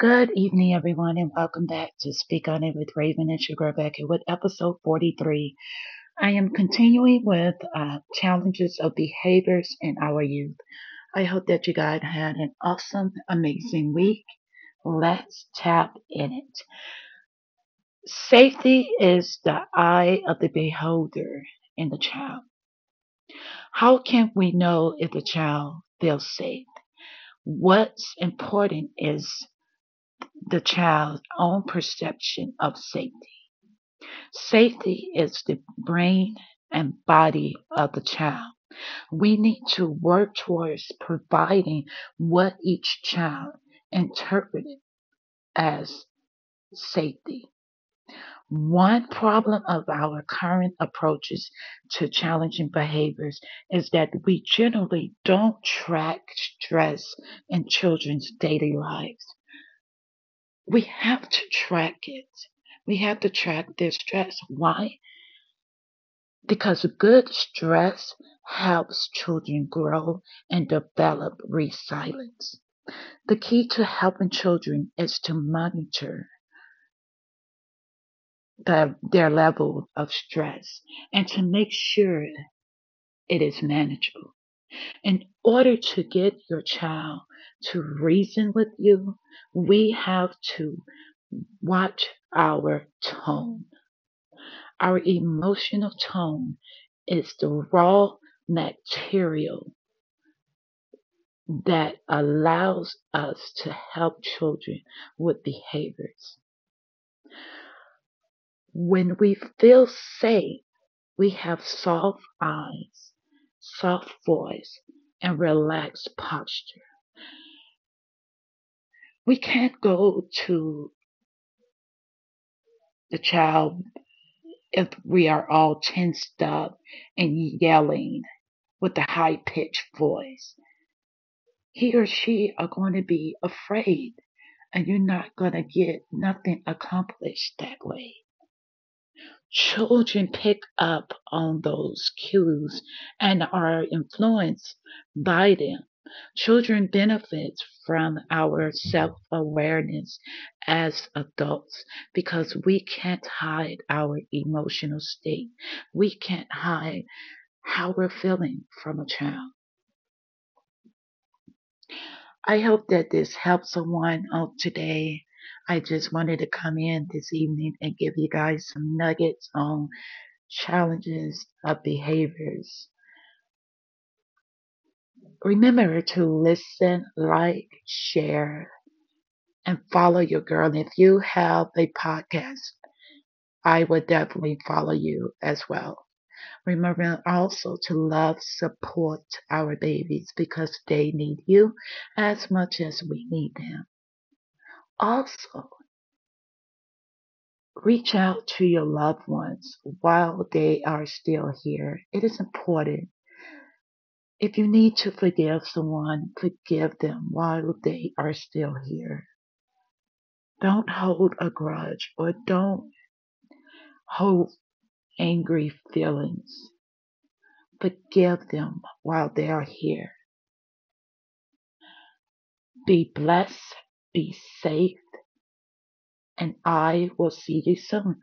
Good evening, everyone, and welcome back to Speak On It with Raven and Sugar Becky with episode 43. I am continuing with uh, challenges of behaviors in our youth. I hope that you guys had an awesome, amazing week. Let's tap in it. Safety is the eye of the beholder in the child. How can we know if the child feels safe? What's important is the child's own perception of safety. Safety is the brain and body of the child. We need to work towards providing what each child interpreted as safety. One problem of our current approaches to challenging behaviors is that we generally don't track stress in children's daily lives we have to track it. We have to track their stress. Why? Because good stress helps children grow and develop resilience. The key to helping children is to monitor the, their level of stress and to make sure it is manageable. In order to get your child to reason with you, we have to watch our tone. Our emotional tone is the raw material that allows us to help children with behaviors. When we feel safe, we have soft eyes, soft voice, and relaxed posture. We can't go to the child if we are all tensed up and yelling with a high pitched voice. He or she are going to be afraid and you're not going to get nothing accomplished that way. Children pick up on those cues and are influenced by them. Children benefit from our self awareness as adults because we can't hide our emotional state. We can't hide how we're feeling from a child. I hope that this helps someone out today. I just wanted to come in this evening and give you guys some nuggets on challenges of behaviors Remember to listen, like, share, and follow your girl. And if you have a podcast, I would definitely follow you as well. Remember also to love, support our babies because they need you as much as we need them. Also, reach out to your loved ones while they are still here. It is important if you need to forgive someone, forgive them while they are still here. Don't hold a grudge or don't hold angry feelings. Forgive them while they are here. Be blessed, be safe, and I will see you soon.